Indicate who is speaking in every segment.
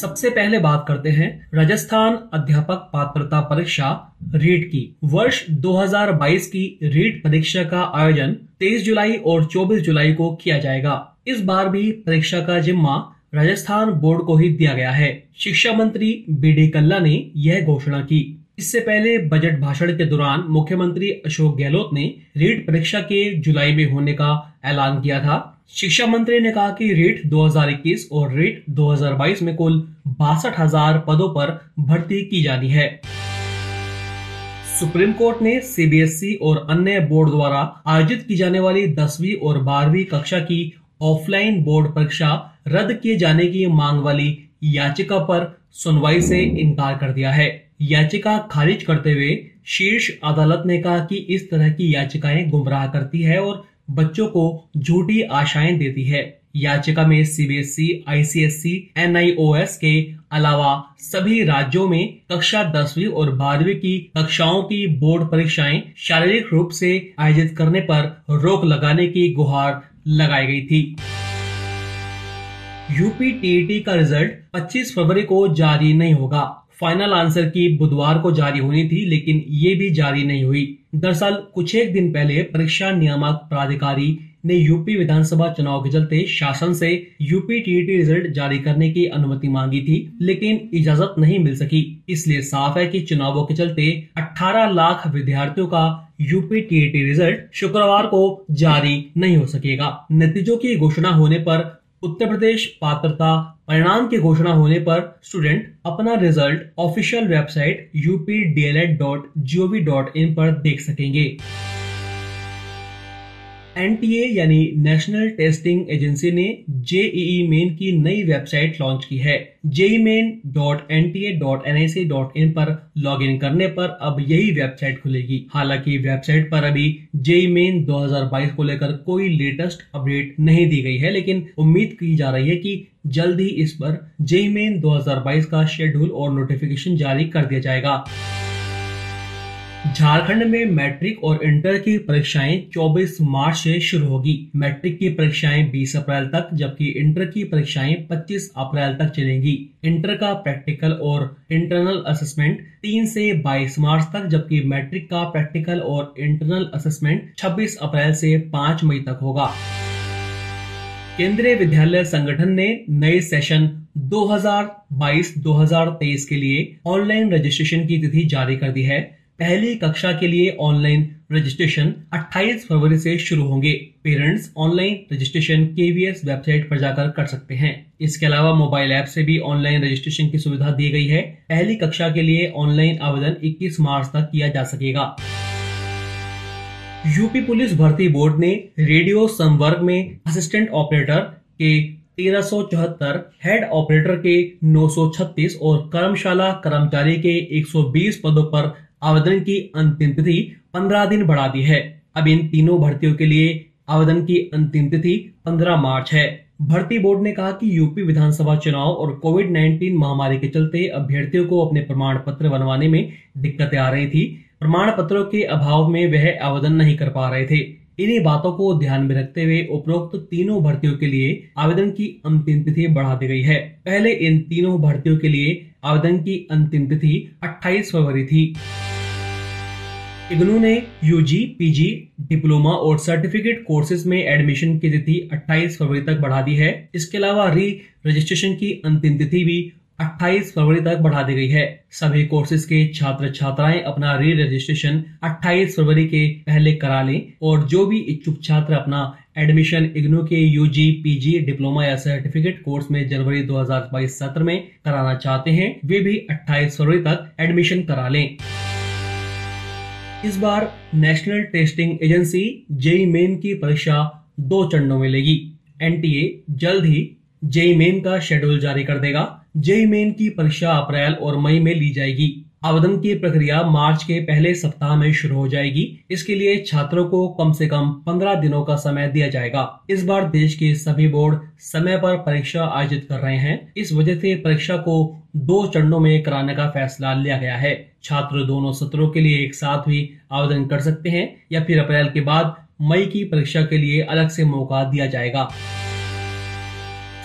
Speaker 1: सबसे पहले बात करते हैं राजस्थान अध्यापक पात्रता परीक्षा, रीट की। वर्ष 2022 की रीट परीक्षा का आयोजन 23 जुलाई और 24 जुलाई को किया जाएगा। इस बार भी परीक्षा का जिम्मा राजस्थान बोर्ड को ही दिया गया है। शिक्षा मंत्री बी डी कल्ला ने यह घोषणा की। इससे पहले बजट भाषण के दौरान मुख्यमंत्री अशोक गहलोत ने रीट परीक्षा के जुलाई में होने का ऐलान किया था। शिक्षा मंत्री ने कहा कि रीट 2021 और रीट 2022 में कुल बासठ हज़ार पदों पर भर्ती की जानी है। सुप्रीम कोर्ट ने सीबीएसई और अन्य बोर्ड द्वारा आयोजित की जाने वाली दसवीं और बारहवीं कक्षा की ऑफलाइन बोर्ड परीक्षा रद्द किए जाने की मांग वाली याचिका पर सुनवाई से इनकार कर दिया है। याचिका खारिज करते हुए शीर्ष अदालत ने कहा कि इस तरह की याचिकाएँ गुमराह करती है और बच्चों को झूठी आशाएँ देती है। याचिका में सीबीएसई आईसीएसई एनआईओएस के अलावा सभी राज्यों में कक्षा दसवीं और बारहवीं की कक्षाओं की बोर्ड परीक्षाएँ शारीरिक रूप से आयोजित करने पर रोक लगाने की गुहार लगाई गई थी। यूपी टीईटी का रिज़ल्ट 25 फरवरी को जारी नहीं होगा। फाइनल आंसर की बुधवार को जारी होनी थी, लेकिन ये भी जारी नहीं हुई। दरअसल, कुछ एक दिन पहले परीक्षा नियामक प्राधिकारी ने यूपी विधानसभा चुनाव के चलते शासन से यूपी टीईटी रिज़ल्ट जारी करने की अनुमति मांगी थी, लेकिन इजाज़त नहीं मिल सकी। इसलिए साफ़ है कि चुनावों के चलते 18 लाख विद्यार्थियों का यूपी टीईटी रिज़ल्ट शुक्रवार को जारी नहीं हो सकेगा। नतीजों की घोषणा होने पर उत्तर प्रदेश पात्रता परिणाम की घोषणा होने पर स्टूडेंट अपना रिज़ल्ट ऑफिशियल वेबसाइट इन पर देख सकेंगे। एनटीए यानी नेशनल टेस्टिंग एजेंसी ने जेईई मेन की नई वेबसाइट लॉन्च की है। JEE main dot N T A dot N I C dot in पर लॉग इन करने पर अब यही वेबसाइट खुलेगी। हालाँकि वेबसाइट पर अभी जेई मेन 2022 को लेकर कोई लेटेस्ट अपडेट नहीं दी गई है, लेकिन उम्मीद की जा रही है कि जल्द ही इस पर जेई मेन 2022 का शेड्यूल और नोटिफिकेशन जारी कर दिया जाएगा। झारखंड में मैट्रिक और इंटर की परीक्षाएँ 24 मार्च से शुरू होगी। मैट्रिक की परीक्षाएँ 20 अप्रैल तक, जबकि इंटर की परीक्षाएँ 25 अप्रैल तक चलेंगी। इंटर का प्रैक्टिकल और इंटरनल असेसमेंट 3 से 22 मार्च तक, जबकि मैट्रिक का प्रैक्टिकल और इंटरनल असेसमेंट 26 अप्रैल से 5 मई तक होगा। केंद्रीय विद्यालय संगठन ने नए सेशन 2022-2023 के लिए ऑनलाइन रजिस्ट्रेशन की तिथि जारी कर दी है। पहली कक्षा के लिए ऑनलाइन रजिस्ट्रेशन 28 फरवरी से शुरू होंगे। Parents online registration KVS website पर जाकर कर सकते हैं। इसके अलावा मोबाइल ऐप से भी ऑनलाइन रजिस्ट्रेशन की सुविधा दी गई है। पहली कक्षा के लिए ऑनलाइन आवेदन 21 मार्च तक किया जा सकेगा। यूपी पुलिस भर्ती बोर्ड ने रेडियो संवर्ग में असिस्टेंट ऑपरेटर के तेरह हेड ऑपरेटर के 936 और कर्मशाला कर्मचारी के 120 पदों पर आवेदन की अंतिम तिथि पंद्रह दिन बढ़ा दी है। अब इन तीनों भर्तियों के लिए आवेदन की अंतिम तिथि पंद्रह मार्च है। भर्ती बोर्ड ने कहा कि यूपी विधानसभा चुनाव और कोविड 19 महामारी के चलते अभ्यर्थियों को अपने प्रमाण पत्र बनवाने में दिक्कतें आ रही थी। प्रमाण पत्रों के अभाव में वह आवेदन नहीं कर पा रहे थे। इन्हीं बातों को ध्यान में रखते हुए उपरोक्त तीनों भर्तियों के लिए आवेदन की अंतिम तिथि बढ़ा दी गई है। पहले इन तीनों भर्तियों के लिए आवेदन की अंतिम तिथि 28 फरवरी थी। इग्नू ने यूजी पीजी डिप्लोमा और सर्टिफिकेट कोर्सेज में एडमिशन की तिथि 28 फरवरी तक बढ़ा दी है। इसके अलावा री रजिस्ट्रेशन की अंतिम तिथि भी 28 फरवरी तक बढ़ा दी गई है। सभी कोर्सेज के छात्र छात्राएँ अपना री रजिस्ट्रेशन 28 फरवरी के पहले करा लें और जो भी इच्छुक छात्र अपना एडमिशन इग्नू के यूजी पीजी डिप्लोमा या सर्टिफिकेट कोर्स में जनवरी 2022 सत्र में कराना चाहते हैं, वे भी 28 फरवरी तक एडमिशन करा लें। इस बार national testing agency JEE main की परीक्षा दो चरणों में लेगी। एनटीए जल्द ही जेई मेन का शेड्यूल जारी कर देगा। जेई मेन की परीक्षा अप्रैल और मई में ली जाएगी। आवेदन की प्रक्रिया मार्च के पहले सप्ताह में शुरू हो जाएगी। इसके लिए छात्रों को कम से कम 15 दिनों का समय दिया जाएगा। इस बार देश के सभी बोर्ड समय पर परीक्षा आयोजित कर रहे हैं। इस वजह से परीक्षा को दो चरणों में कराने का फैसला लिया गया है। छात्र दोनों सत्रों के लिए एक साथ भी आवेदन कर सकते हैं या फिर अप्रैल के बाद मई की परीक्षा के लिए अलग से मौका दिया जाएगा।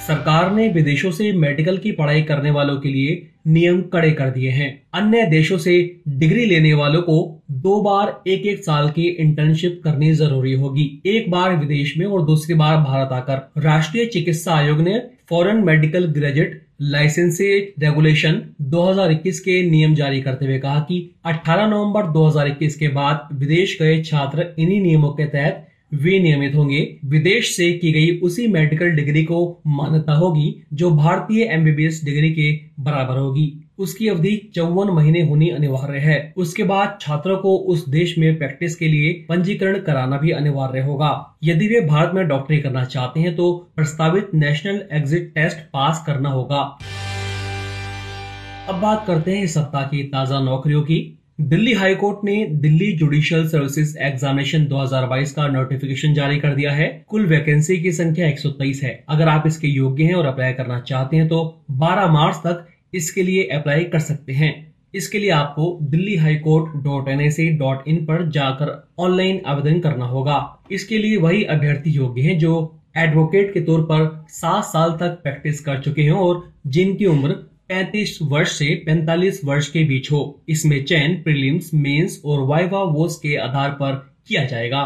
Speaker 1: सरकार ने विदेशों से मेडिकल की पढ़ाई करने वालों के लिए नियम कड़े कर दिए हैं। अन्य देशों से डिग्री लेने वालों को दो बार एक एक साल की इंटर्नशिप करनी ज़रूरी होगी। एक बार विदेश में और दूसरी बार भारत आकर। राष्ट्रीय चिकित्सा आयोग ने foreign medical graduate licentiate regulation 2021 के नियम जारी करते हुए कहा कि 18 नवंबर 2021 के बाद विदेश गए छात्र इन्हीं नियमों के तहत वे नियमित होंगे। विदेश से की गई उसी मेडिकल डिग्री को मान्यता होगी, जो भारतीय एमबीबीएस डिग्री के बराबर होगी। उसकी अवधि चौवन महीने होनी अनिवार्य है। उसके बाद छात्रों को उस देश में प्रैक्टिस के लिए पंजीकरण कराना भी अनिवार्य होगा। यदि वे भारत में डॉक्टरी करना चाहते हैं तो प्रस्तावित नेशनल एग्जिट टेस्ट पास करना होगा। अब बात करते हैं इस सप्ताह की ताज़ा नौकरियों की। दिल्ली हाईकोर्ट ने दिल्ली जुडिशियल सर्विसेज़ एग्जामिनेशन 2022 का नोटिफिकेशन जारी कर दिया है। कुल वैकेंसी की संख्या 123 है। अगर आप इसके योग्य हैं और अप्लाई करना चाहते हैं तो 12 मार्च तक इसके लिए अप्लाई कर सकते हैं। इसके लिए आपको Delhi high court dot N I dot in पर जाकर ऑनलाइन आवेदन करना होगा। इसके लिए वही अभ्यर्थी योग्य हैं जो एडवोकेट के तौर पर सात साल तक प्रैक्टिस कर चुके हैं और जिनकी उम्र 35 वर्ष से 45 वर्ष के बीच हो। इसमें चयन प्रीलिम्स, मेंस और वाइवा वोस के आधार पर किया जाएगा।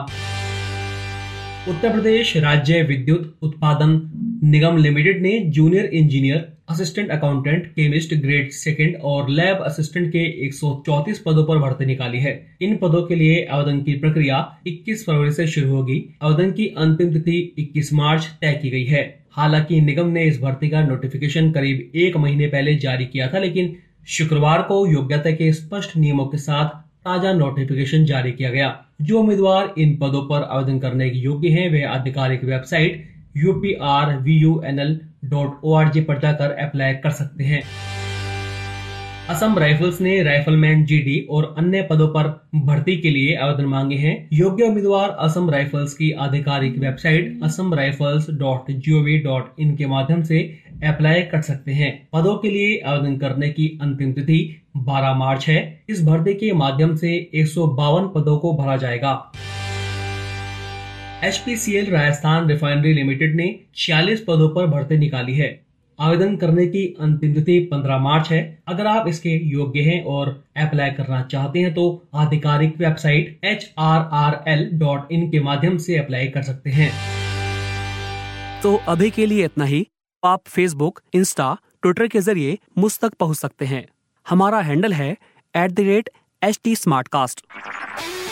Speaker 1: उत्तर प्रदेश राज्य विद्युत उत्पादन निगम लिमिटेड ने junior engineer assistant accountant chemist grade second और लैब असिस्टेंट के 134 पदों पर भर्ती निकाली है। इन पदों के लिए आवेदन की प्रक्रिया 21 फरवरी से शुरू होगी। आवेदन की अंतिम तिथि 21 मार्च तय की गई है। हालाँकि निगम ने इस भर्ती का नोटिफिकेशन करीब एक महीने पहले जारी किया था, लेकिन शुक्रवार को योग्यता के स्पष्ट नियमों के साथ ताज़ा नोटिफिकेशन जारी किया गया। जो उम्मीदवार इन पदों पर आवेदन करने के योग्य हैं, वे आधिकारिक वेबसाइट जी पर जाकर अप्लाई कर सकते हैं। असम राइफल्स ने राइफलमैन जीडी और अन्य पदों पर भर्ती के लिए आवेदन मांगे हैं। योग्य उम्मीदवार असम राइफल्स की आधिकारिक website Assam rifles dot G O V dot in के माध्यम से अप्लाई कर सकते हैं। पदों के लिए आवेदन करने की अंतिम तिथि 12 मार्च है। इस भर्ती के माध्यम से एक सौ बावन पदों को भरा जाएगा। HPCL राजस्थान रिफाइनरी लिमिटेड ने 46 पदों पर भर्ती निकाली है। आवेदन करने की अंतिम तिथि 15 मार्च है। अगर आप इसके योग्य हैं और अप्लाई करना चाहते हैं तो आधिकारिक वेबसाइट इन के माध्यम से अप्लाई कर सकते हैं।
Speaker 2: तो अभी के लिए इतना ही। आप फेसबुक इंस्टा ट्विटर के ज़रिए मुझ तक पहुँच सकते हैं। हमारा हैंडल है at the rate H T